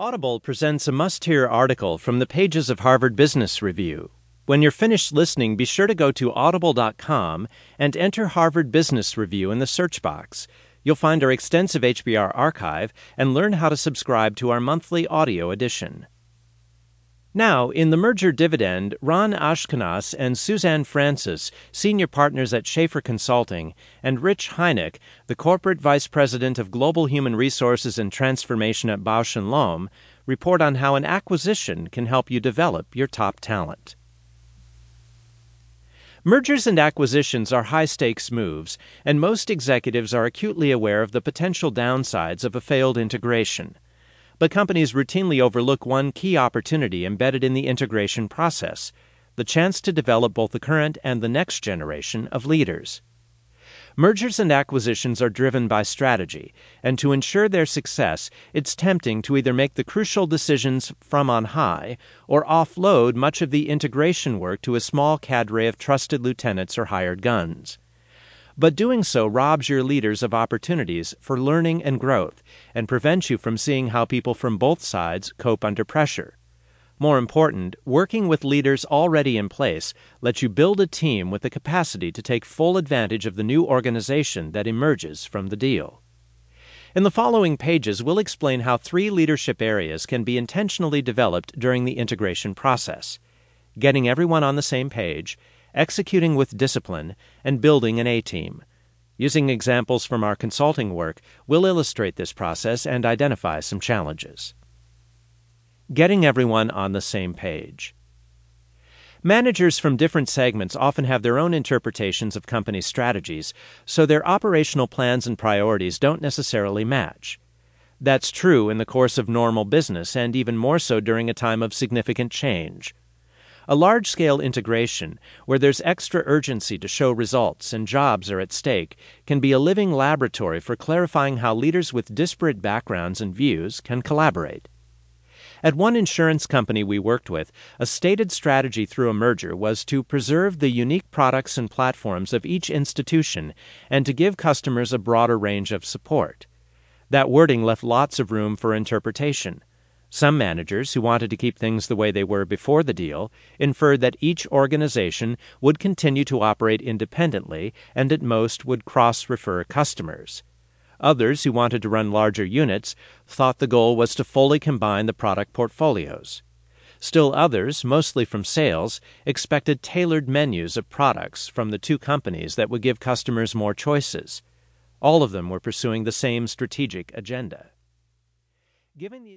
Audible presents a must hear article from the pages of Harvard Business Review. When you're finished listening, be sure to go to audible.com and enter Harvard Business Review in the search box. You'll find our extensive HBR archive and learn how to subscribe to our monthly audio edition. Now, in the merger dividend, Ron Ashkenas and Suzanne Francis, senior partners at Schaffer Consulting, and Rich Heinick, the corporate vice president of global human resources and transformation at Bausch & Lomb, report on how an acquisition can help you develop your top talent. Mergers and acquisitions are high stakes moves, and most executives are acutely aware of the potential downsides of a failed integration but companies routinely overlook one key opportunity embedded in the integration process the chance to develop both the current and the next generation of leaders. Mergers and acquisitions are driven by strategy, and to ensure their success, it's tempting to either make the crucial decisions from on high or offload much of the integration work to a small cadre of trusted lieutenants or hired guns. But doing so robs your leaders of opportunities for learning and growth and prevents you from seeing how people from both sides cope under pressure. More important, working with leaders already in place lets you build a team with the capacity to take full advantage of the new organization that emerges from the deal. In the following pages, we'll explain how three leadership areas can be intentionally developed during the integration process getting everyone on the same page, executing with discipline, and building an A team. Using examples from our consulting work, we'll illustrate this process and identify some challenges. Getting everyone on the same page. Managers from different segments often have their own interpretations of company strategies, so their operational plans and priorities don't necessarily match. That's true in the course of normal business and even more so during a time of significant change. A large scale integration, where there's extra urgency to show results and jobs are at stake, can be a living laboratory for clarifying how leaders with disparate backgrounds and views can collaborate. At one insurance company we worked with, a stated strategy through a merger was to preserve the unique products and platforms of each institution and to give customers a broader range of support. That wording left lots of room for interpretation. Some managers, who wanted to keep things the way they were before the deal, inferred that each organization would continue to operate independently and at most would cross refer customers. Others, who wanted to run larger units, thought the goal was to fully combine the product portfolios. Still others, mostly from sales, expected tailored menus of products from the two companies that would give customers more choices. All of them were pursuing the same strategic agenda. Given these